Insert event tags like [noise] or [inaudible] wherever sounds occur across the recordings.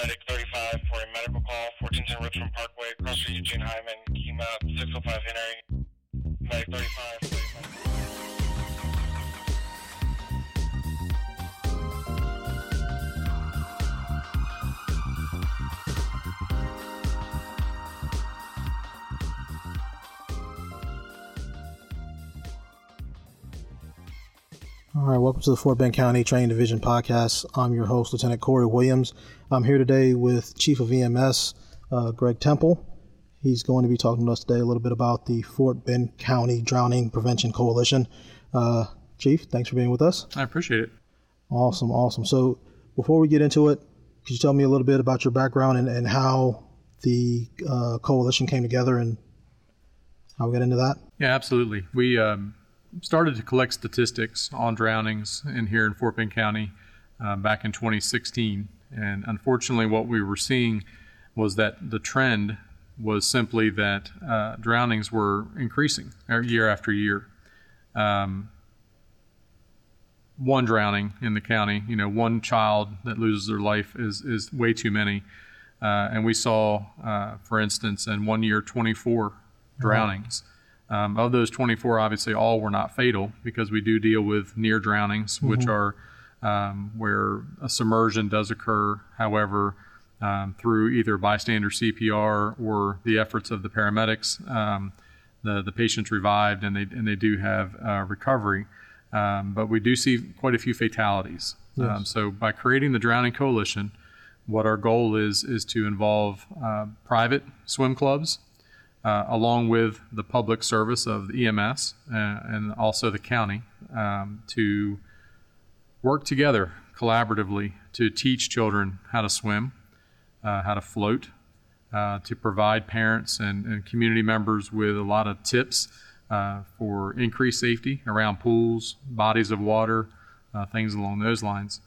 Medic 35 for a medical call, 1410 Richmond Parkway, across Eugene Heimann, key map 605 entering. Medic 35. All right, welcome to the Fort Bend County Training Division podcast. I'm your host, Lieutenant Corey Williams. I'm here today with Chief of EMS, uh, Greg Temple. He's going to be talking to us today a little bit about the Fort Bend County Drowning Prevention Coalition. Uh, Chief, thanks for being with us. I appreciate it. Awesome, awesome. So, before we get into it, could you tell me a little bit about your background and, and how the uh, coalition came together and how we got into that? Yeah, absolutely. We um, started to collect statistics on drownings in here in Fort Bend County uh, back in 2016, and unfortunately, what we were seeing was that the trend was simply that uh, drownings were increasing year after year. Um, one drowning in the county, you know, one child that loses their life is is way too many. Uh, and we saw, uh, for instance, in one year, 24 drownings. Um, of those 24, obviously, all were not fatal because we do deal with near drownings, which are um, where a submersion does occur. However, um, through either bystander CPR or the efforts of the paramedics, um, the the patient's revived and they and they do have uh, recovery. Um, but we do see quite a few fatalities. Um, so by creating the Drowning Coalition, what our goal is is to involve uh, private swim clubs uh, along with the public service of the EMS uh, and also the county um, to work together collaboratively to teach children how to swim, uh, how to float, uh, to provide parents and, and community members with a lot of tips uh, for increased safety around pools, bodies of water, uh, things along those lines.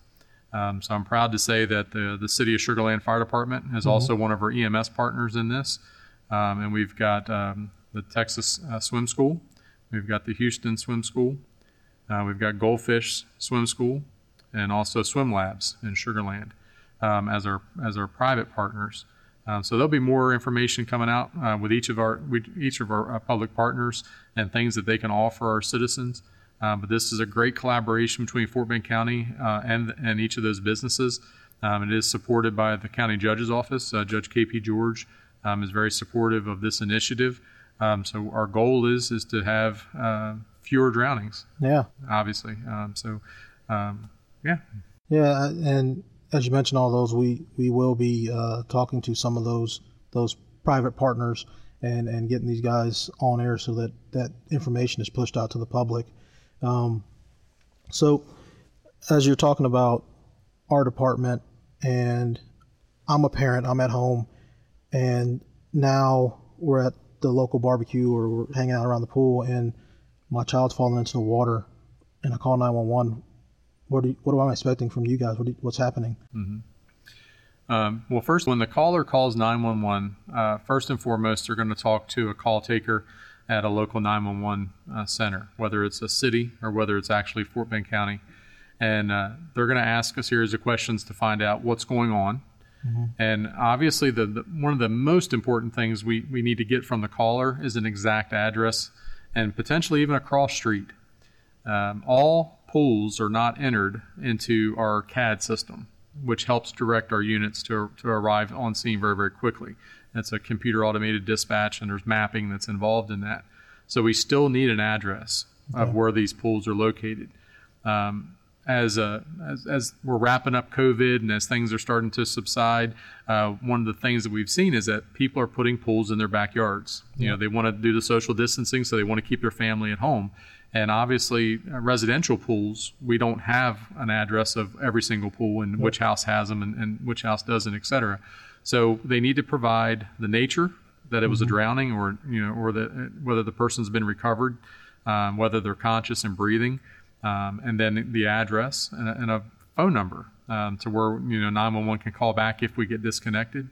Um, so I'm proud to say that the, the City of Sugar Land Fire Department is also one of our EMS partners in this. Um, and we've got um, the Texas uh, Swim School, we've got the Houston Swim School, uh, we've got Goldfish Swim School, and also Swim Labs in Sugar Land um, as our as our private partners. Um, so there'll be more information coming out uh, with each of our with each of our uh, public partners and things that they can offer our citizens. Um, but this is a great collaboration between Fort Bend County uh, and and each of those businesses. Um, it is supported by the county judge's office. Uh, Judge K.P. George um, is very supportive of this initiative. Um, so our goal is is to have uh, fewer drownings, Yeah. obviously. Um, so um, yeah, Yeah, and as you mentioned, all those we we will be uh, talking to some of those those private partners and and getting these guys on air so that that information is pushed out to the public. Um, so, as you're talking about our department, and I'm a parent, I'm at home, and now we're at the local barbecue or we're hanging out around the pool, and my child's falling into the water, and I call 911 what do you, what am I expecting from you guys? What you, what's happening? Um, well, first, when the caller calls 911, uh, first and foremost, they're going to talk to a call taker at a local 911 uh, center, whether it's a city or whether it's actually Fort Bend County. And uh, they're going to ask a series of questions to find out what's going on. And obviously, the, the one of the most important things we, we need to get from the caller is an exact address and potentially even a cross street. Um, all pools are not entered into our CAD system, which helps direct our units to, to arrive on scene very, very quickly. It's a computer automated dispatch, and there's mapping that's involved in that. So we still need an address of where these pools are located. Um, as, uh, as, as we're wrapping up COVID and as things are starting to subside, uh, one of the things that we've seen is that people are putting pools in their backyards. You know, they want to do the social distancing, so they want to keep their family at home. And obviously, uh, residential pools, we don't have an address of every single pool and which house has them and, and which house doesn't, et cetera. So they need to provide the nature that it was a drowning or, you know, or that whether the person's been recovered, um, whether they're conscious and breathing, um, and then the address and a, and a phone number um, to where, you know, 911 can call back if we get disconnected.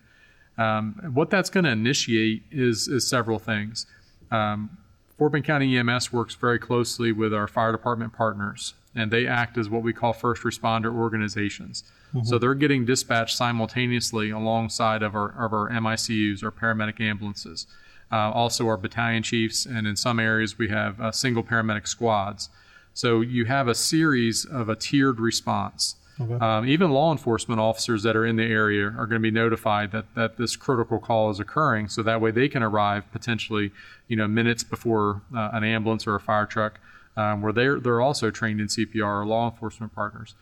Um, what that's going to initiate is, is several things. Um, Fort Bend County EMS works very closely with our fire department partners, and they act as what we call first responder organizations. So they're getting dispatched simultaneously alongside of our, of our MICUs, our paramedic ambulances, uh, also our battalion chiefs, and in some areas we have uh, single paramedic squads. So you have a series of a tiered response. Um, even law enforcement officers that are in the area are going to be notified that, that this critical call is occurring, so that way they can arrive potentially, you know, minutes before uh, an ambulance or a fire truck, um, where they're they're also trained in CPR or law enforcement partners.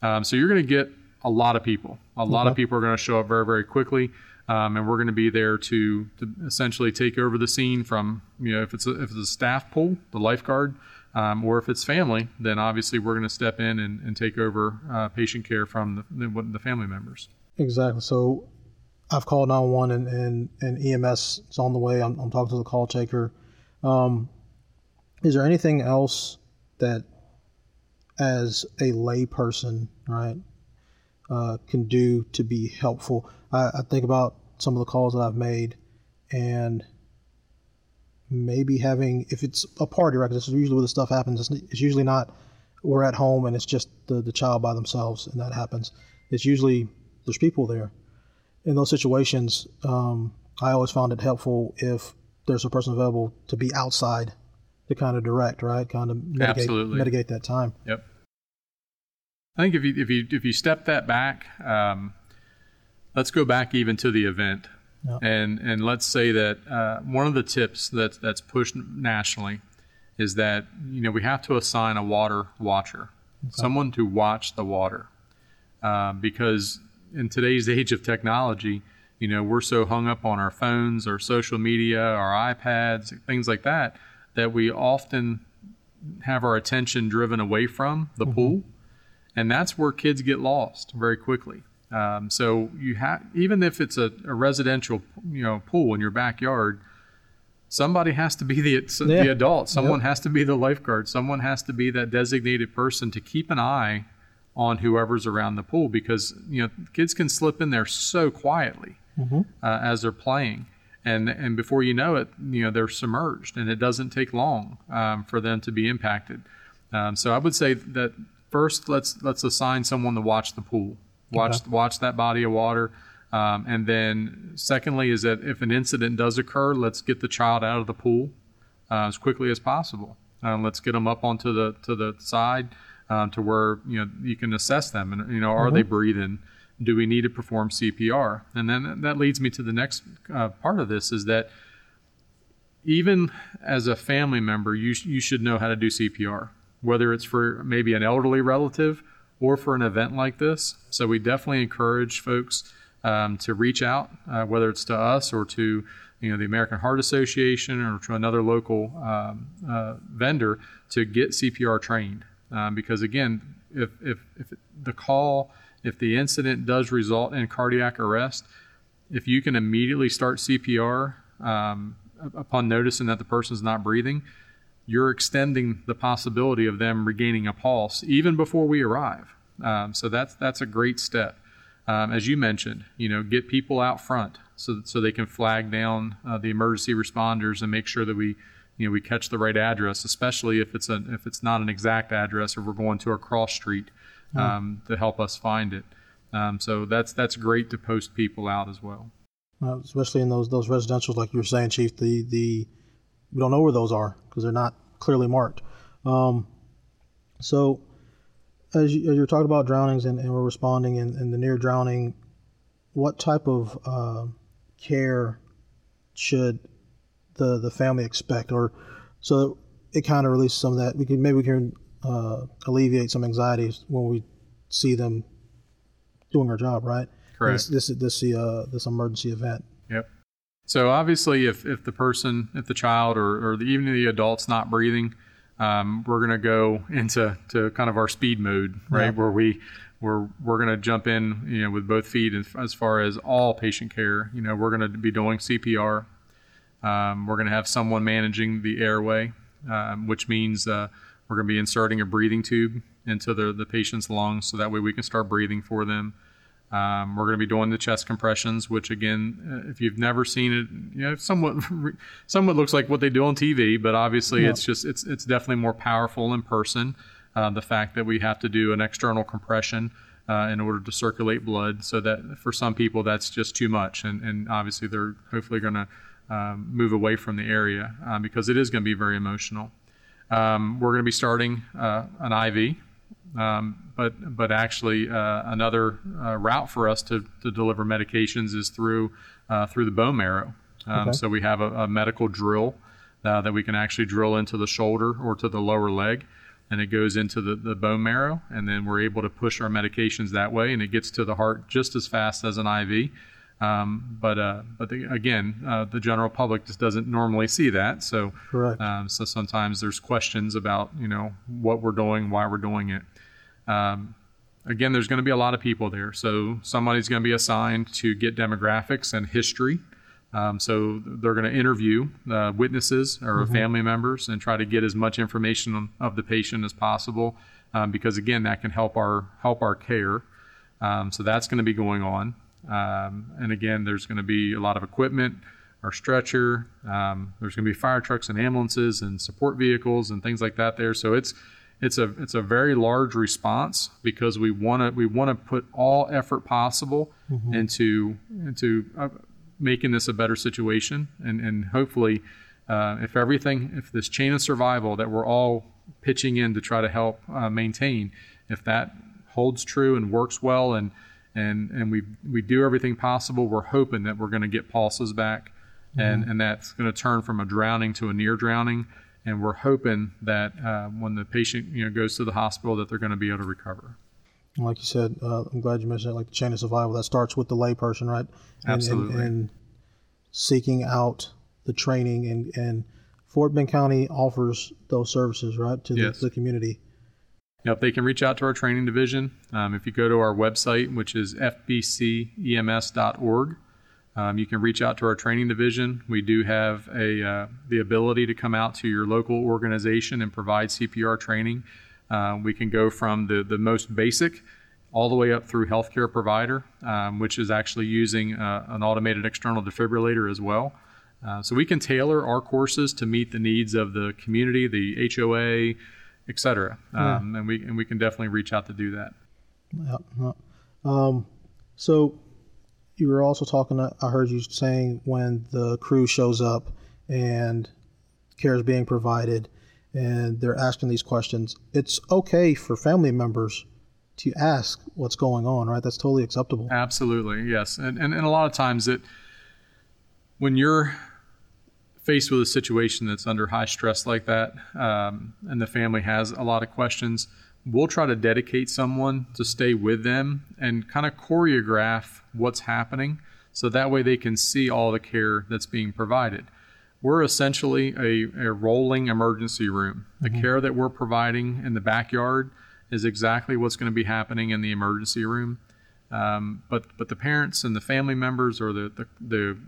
Um, so you're going to get a lot of people. A lot of people are going to show up very very quickly. Um, and we're going to be there to, to essentially take over the scene from you know if it's a, if it's a staff pool, the lifeguard, um, or if it's family, then obviously we're going to step in and, and take over uh, patient care from the, the, the family members. Exactly. So I've called 911 and, and, and EMS is on the way. I'm, I'm talking to the call taker. Um, is there anything else that, as a layperson, right, uh, can do to be helpful? I, I think about some of the calls that I've made and maybe having, if it's a party, right, this is usually where the stuff happens. It's, it's usually not we're at home and it's just the, the child by themselves and that happens. It's usually there's people there. In those situations, um, I always found it helpful if there's a person available to be outside to kind of direct, right? Kind of mitigate, Absolutely. mitigate that time. Yep. I think if you if you if you step that back, um, let's go back even to the event, And and let's say that uh, one of the tips that that's pushed nationally is that you know we have to assign a water watcher, someone to watch the water, um, because in today's [laughs] age of technology, you know we're so hung up on our phones, our social media, our iPads, things like that, that we often have our attention driven away from the pool. And that's where kids get lost very quickly. Um, so you have even if it's a, a residential you know pool in your backyard, somebody has to be the Yeah. the adult. Someone has to be the lifeguard. Someone has to be that designated person to keep an eye on whoever's around the pool because you know kids can slip in there so quietly uh, as they're playing. And, and before you know it, you know they're submerged, and it doesn't take long um, for them to be impacted. Um, so I would say that first, let's let's assign someone to watch the pool, watch watch that body of water, um, and then secondly is that if an incident does occur, let's get the child out of the pool uh, as quickly as possible. Um, let's get them up onto the to the side um, to where you know you can assess them, and you know are they breathing? Do we need to perform CPR? And then that leads me to the next uh, part of this is that even as a family member, you, sh- you should know how to do CPR, whether it's for maybe an elderly relative or for an event like this. So we definitely encourage folks um, to reach out, uh, whether it's to us or to you know the American Heart Association or to another local um, uh, vendor to get CPR trained. Um, because again, if, if, if the call, if the incident does result in cardiac arrest, if you can immediately start CPR um, upon noticing that the person's not breathing, you're extending the possibility of them regaining a pulse even before we arrive. Um, so that's that's a great step. Um, as you mentioned, you know, get people out front so so they can flag down uh, the emergency responders and make sure that we, you know, we catch the right address, especially if it's a if it's not an exact address or we're going to a cross street um, to help us find it. Um, so that's that's great to post people out as well. uh, especially in those those residentials, like you were saying, Chief. The the we don't know where those are because they're not clearly marked. Um, so, as, you, as you're talking about drownings and, and we're responding in, in the near drowning, what type of uh, care should the the family expect, or so it kind of releases some of that? We can maybe we can uh, alleviate some anxieties when we see them doing our job, right? Correct. This this this, uh, this emergency event. So obviously, if, if the person, if the child, or, or the, even the adult's not breathing, um, we're going to go into to kind of our speed mode, right, Yeah. where we we're we're going to jump in, you know, with both feet as, as far as all patient care. You know, we're going to be doing CPR. Um, we're going to have someone managing the airway, um, which means uh, we're going to be inserting a breathing tube into the, the patient's lungs so that way we can start breathing for them. Um, we're going to be doing the chest compressions, which again, uh, if you've never seen it, you know, somewhat [laughs] somewhat looks like what they do on TV, but obviously Yeah. it's just it's it's definitely more powerful in person. Uh, the fact that we have to do an external compression uh, in order to circulate blood, so that for some people that's just too much, and and obviously they're hopefully going to um, move away from the area uh, because it is going to be very emotional. Um, we're going to be starting uh, an IV um, but but actually, uh, another uh, route for us to, to deliver medications is through uh, through the bone marrow. Um, Okay. So we have a, a medical drill uh, that we can actually drill into the shoulder or to the lower leg, and it goes into the, the bone marrow, and then we're able to push our medications that way, and it gets to the heart just as fast as an IV. Um, but uh, but the, again, uh, the general public just doesn't normally see that, so um, so sometimes there's questions about you know what we're doing, why we're doing it. Um, again, there's going to be a lot of people there, so somebody's going to be assigned to get demographics and history. Um, so they're going to interview uh, witnesses or family members and try to get as much information on, of the patient as possible, um, because again, that can help our help our care. Um, so that's going to be going on. Um, and again, there's going to be a lot of equipment, our stretcher. Um, there's going to be fire trucks and ambulances and support vehicles and things like that there. So it's it's a it's a very large response because we want to we want to put all effort possible into into uh, making this a better situation and and hopefully uh, if everything if this chain of survival that we're all pitching in to try to help uh, maintain if that holds true and works well and and and we we do everything possible we're hoping that we're going to get pulses back and and that's going to turn from a drowning to a near drowning and we're hoping that uh, when the patient you know goes to the hospital that they're going to be able to recover like you said, uh, I'm glad you mentioned it, like the chain of survival. That starts with the layperson, right? And, Absolutely. And, and seeking out the training, and, and Fort Bend County offers those services, right, to the, Yes. the community. Yep, they can reach out to our training division. Um, if you go to our website, which is fbcems.org, um, you can reach out to our training division. We do have a uh, the ability to come out to your local organization and provide CPR training. Uh, we can go from the, the most basic all the way up through healthcare provider, um, which is actually using uh, an automated external defibrillator as well. Uh, so we can tailor our courses to meet the needs of the community, the HOA, et cetera. Um, and we and we can definitely reach out to do that. Yeah, yeah. Um, so you were also talking. I heard you saying when the crew shows up and care is being provided, and they're asking these questions. It's okay for family members to ask what's going on, right? That's totally acceptable. Absolutely, yes. And, and, and a lot of times it, when you're faced with a situation that's under high stress like that, um, and the family has a lot of questions, we'll try to dedicate someone to stay with them and kind of choreograph what's happening so that way they can see all the care that's being provided. We're essentially a, a rolling emergency room. The care that we're providing in the backyard is exactly what's going to be happening in the emergency room. Um, but but the parents and the family members or the the, the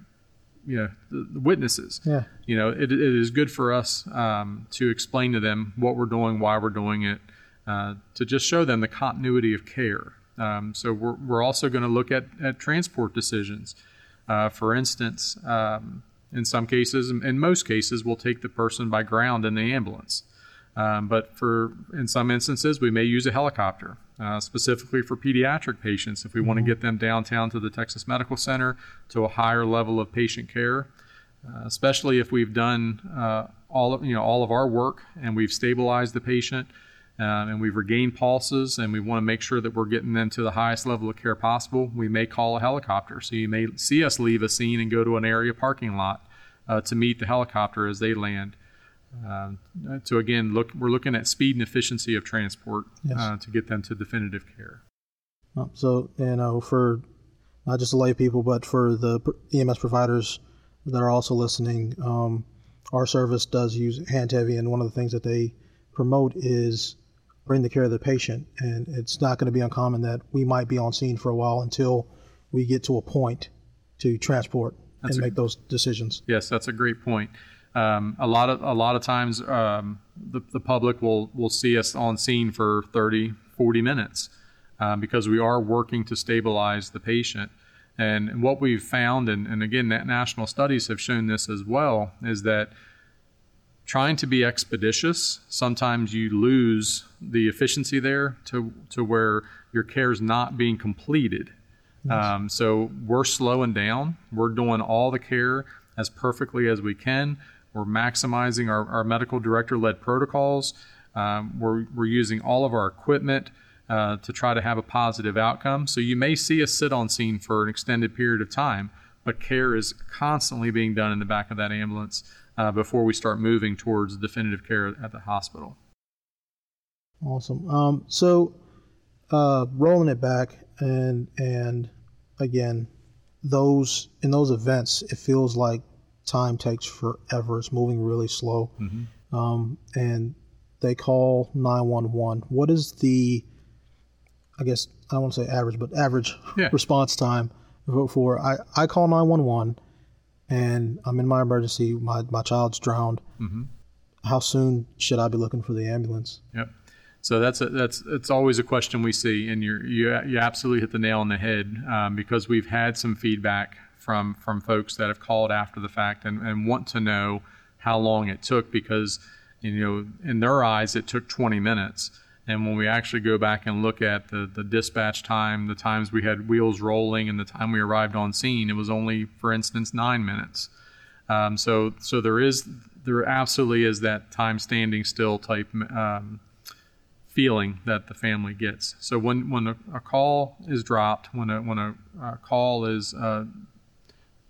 you know the, the witnesses Yeah. you know it, it is good for us um, to explain to them what we're doing why we're doing it uh, to just show them the continuity of care. Um, so we're, we're also going to look at, at transport decisions. Uh, for instance um, in some cases in most cases we'll take the person by ground in the ambulance. Um, but for in some instances, we may use a helicopter, uh, specifically for pediatric patients if we want to get them downtown to the Texas Medical Center to a higher level of patient care. Uh, especially if we've done uh, all of you know all of our work and we've stabilized the patient um, and we've regained pulses and we want to make sure that we're getting them to the highest level of care possible, we may call a helicopter. So you may see us leave a scene and go to an area parking lot uh, to meet the helicopter as they land. Um, to again look, we're looking at speed and efficiency of transport Yes. uh, to get them to definitive care. Uh, So, you know, for not just the lay people, but for the EMS providers that are also listening, um, our service does use Handtevy, and one of the things that they promote is bring the care of the patient. And it's not going to be uncommon that we might be on scene for a while until we get to a point to transport That's and a- make those decisions. Yes, that's a great point. Um, a lot of a lot of times um, the, the public will will see us on scene for 30, 40 minutes. um, because we are working to stabilize the patient. And, and what we've found, and, and again, that national studies have shown this as well, is that trying to be expeditious, sometimes you lose the efficiency there to, to where your care is not being completed. Um, so we're slowing down. We're doing all the care as perfectly as we can. We're maximizing our, our medical director led protocols. Um, we're, we're using all of our equipment uh, to try to have a positive outcome. So you may see us sit on scene for an extended period of time, but care is constantly being done in the back of that ambulance uh, before we start moving towards definitive care at the hospital. Awesome. Um, so uh, rolling it back and and again, those in those events, it feels like time takes forever. It's moving really slow, mm-hmm. um, and they call nine one one. What is the I guess I don't want to say average, but average yeah. response time for I, I call 911 and I'm in my emergency. My, my child's drowned. Mm-hmm. How soon should I be looking for the ambulance? Yep. So that's a, that's it's always a question we see, and you you you absolutely hit the nail on the head um, because we've had some feedback from from folks that have called after the fact and, and want to know how long it took because you know in their eyes it took 20 minutes and when we actually go back and look at the, the dispatch time, the times we had wheels rolling, and the time we arrived on scene, it was only, for instance, nine minutes. Um, so, so there is, there absolutely is that time standing still type um, feeling that the family gets. So when when a, a call is dropped, when a when a, a call is uh,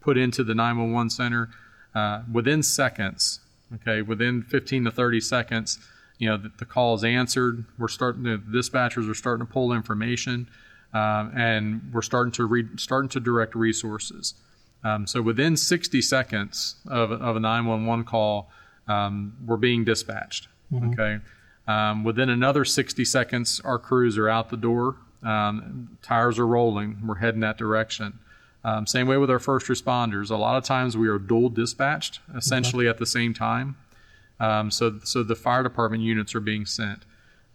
put into the 911 center, uh, within seconds, okay, within 15 to 30 seconds you know, the, the call is answered. We're starting to, the dispatchers are starting to pull information, um, and we're starting to re, starting to direct resources. Um, so within 60 seconds of, of a 911 call, um, we're being dispatched. Mm-hmm. Okay. Um, within another 60 seconds, our crews are out the door. Um, tires are rolling. We're heading that direction. Um, same way with our first responders. A lot of times we are dual dispatched, essentially okay. at the same time. Um, so, so the fire department units are being sent.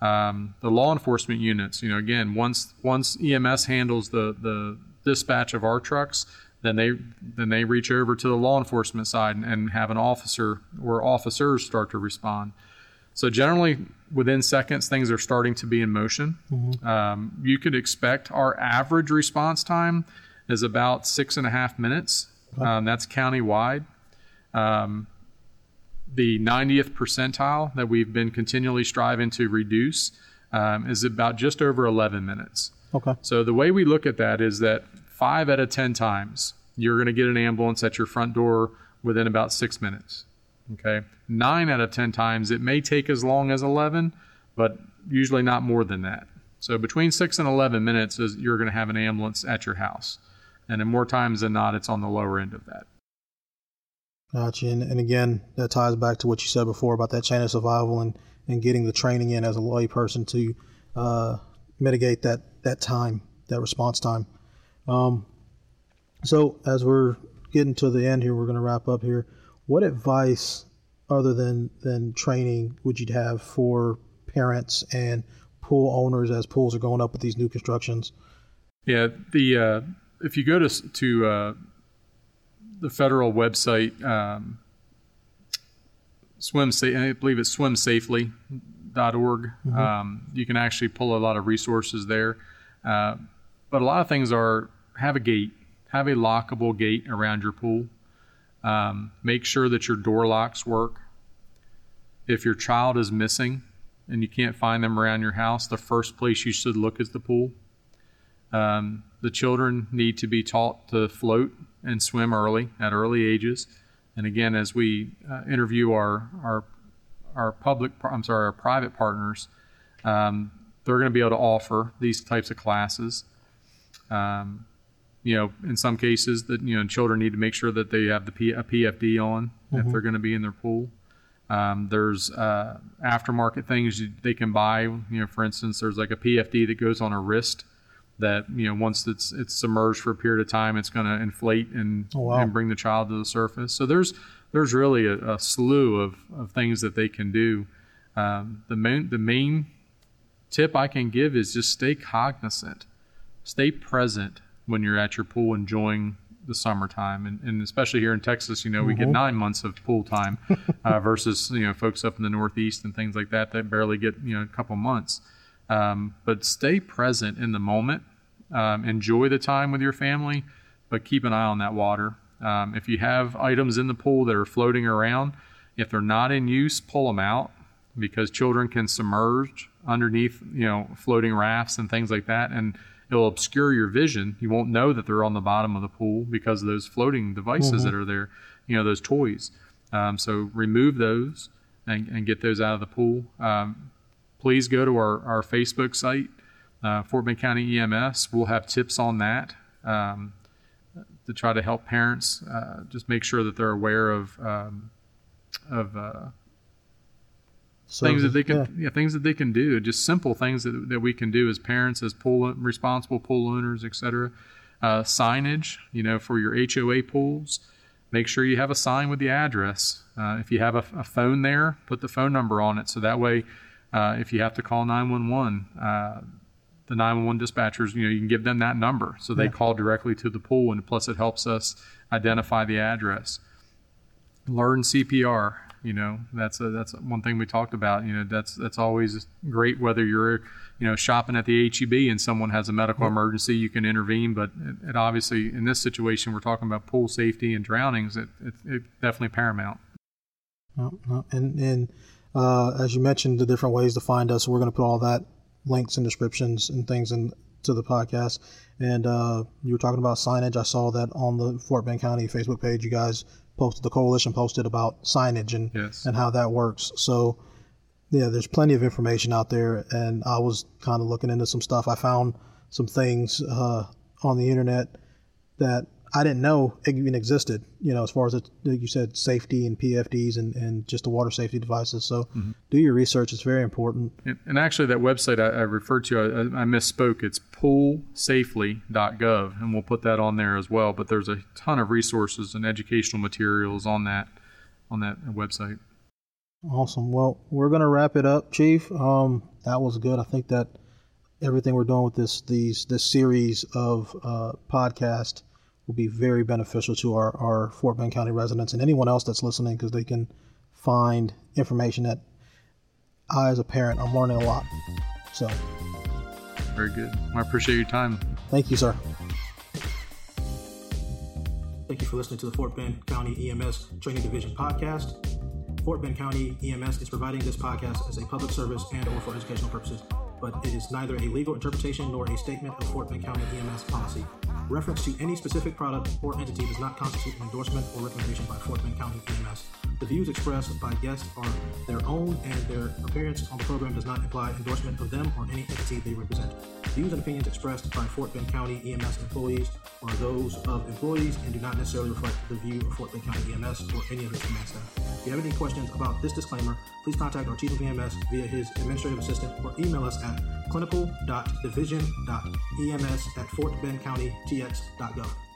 Um, the law enforcement units, you know, again, once once EMS handles the the dispatch of our trucks, then they then they reach over to the law enforcement side and, and have an officer or officers start to respond. So generally, within seconds, things are starting to be in motion. Mm-hmm. Um, you could expect our average response time is about six and a half minutes. Okay. Um, that's county-wide. Um, the 90th percentile that we've been continually striving to reduce um, is about just over 11 minutes. Okay. So the way we look at that is that five out of 10 times you're going to get an ambulance at your front door within about six minutes. Okay. Nine out of 10 times it may take as long as 11, but usually not more than that. So between six and 11 minutes is you're going to have an ambulance at your house. And in more times than not, it's on the lower end of that. Gotcha. And, and again, that ties back to what you said before about that chain of survival and, and getting the training in as a lay person to uh, mitigate that, that time, that response time. Um, so as we're getting to the end here, we're going to wrap up here. What advice, other than than training, would you have for parents and pool owners as pools are going up with these new constructions? Yeah, the uh, if you go to to uh, the federal website, um, swim sa- I believe it's swimsafely.org. Mm-hmm. Um, you can actually pull a lot of resources there. Uh, but a lot of things are have a gate, have a lockable gate around your pool. Um, make sure that your door locks work. If your child is missing and you can't find them around your house, the first place you should look is the pool. Um, the children need to be taught to float and swim early at early ages. And again, as we uh, interview our, our, our public, I'm sorry, our private partners, um, they're going to be able to offer these types of classes. Um, you know, in some cases that, you know, children need to make sure that they have the P, a PFD on mm-hmm. if they're going to be in their pool. Um, there's uh, aftermarket things they can buy. You know, for instance, there's like a PFD that goes on a wrist that you know once it's it's submerged for a period of time, it's going to inflate and oh, wow. and bring the child to the surface. So there's there's really a, a slew of, of things that they can do. Um, the main the main tip I can give is just stay cognizant, stay present when you're at your pool enjoying the summertime, and, and especially here in Texas, you know, we get nine months of pool time [laughs] uh, versus you know folks up in the Northeast and things like that that barely get you know a couple months. Um, but stay present in the moment. Um, enjoy the time with your family, but keep an eye on that water. Um, if you have items in the pool that are floating around, if they're not in use, pull them out because children can submerge underneath, you know, floating rafts and things like that, and it'll obscure your vision. You won't know that they're on the bottom of the pool because of those floating devices that are there, you know, those toys. Um, so remove those and, and, get those out of the pool. Um, please go to our, our Facebook site, uh, Fort Bend County EMS. We'll have tips on that um, to try to help parents uh, just make sure that they're aware of um, of uh, things that they can Yeah. yeah. things that they can do just simple things that, that we can do as parents as pool responsible pool owners etc uh, signage you know for your hoa pools make sure you have a sign with the address uh, if you have a, a phone there put the phone number on it so that way uh, if you have to call 911 uh, the 911 dispatchers you know you can give them that number so they Yeah. call directly to the pool and plus it helps us identify the address learn CPR. You know, that's a, that's one thing we talked about. You know, that's that's always great whether you're you know shopping at the HEB and someone has a medical emergency, you can intervene. But it, it obviously in this situation, we're talking about pool safety and drownings. It, it, it definitely paramount. No, no. And and uh, as you mentioned, the different ways to find us, we're going to put all that links and descriptions and things in to the podcast. And uh, you were talking about signage. I saw that on the Fort Bend County Facebook page. You guys posted the coalition posted about signage and Yes. and how that works. So yeah, there's plenty of information out there. And I was kind of looking into some stuff. I found some things uh, on the internet that I didn't know it even existed. You know, as far as it, like you said, safety and PFDs and, and just the water safety devices. So do your research; it's very important. And, and actually, that website I, I referred to, I, I misspoke. It's poolsafely.gov, and we'll put that on there as well. But there's a ton of resources and educational materials on that on that website. Awesome. Well, we're gonna wrap it up, Chief. Um, that was good. I think that everything we're doing with this these this series of uh, podcast will be very beneficial to our, our Fort Bend County residents and anyone else that's listening because they can find information that I, as a parent, I'm learning a lot. So, Very good. I appreciate your time. thank you, sir. Thank you for listening to the Fort Bend County EMS Training Division podcast. Fort Bend County EMS is providing this podcast as a public service and or for educational purposes, but it is neither a legal interpretation nor a statement of Fort Bend County EMS policy. Reference to any specific product or entity does not constitute an endorsement or recommendation by Fort Bend County EMS. The views expressed by guests are their own, and their appearance on the program does not imply endorsement of them or any entity they represent. Views and opinions expressed by Fort Bend County EMS employees are those of employees and do not necessarily reflect the view of Fort Bend County EMS or any of its command staff. If you have any questions about this disclaimer, please contact our Chief of EMS via his administrative assistant or email us at clinical.division.ems at fortbendcountystx.gov.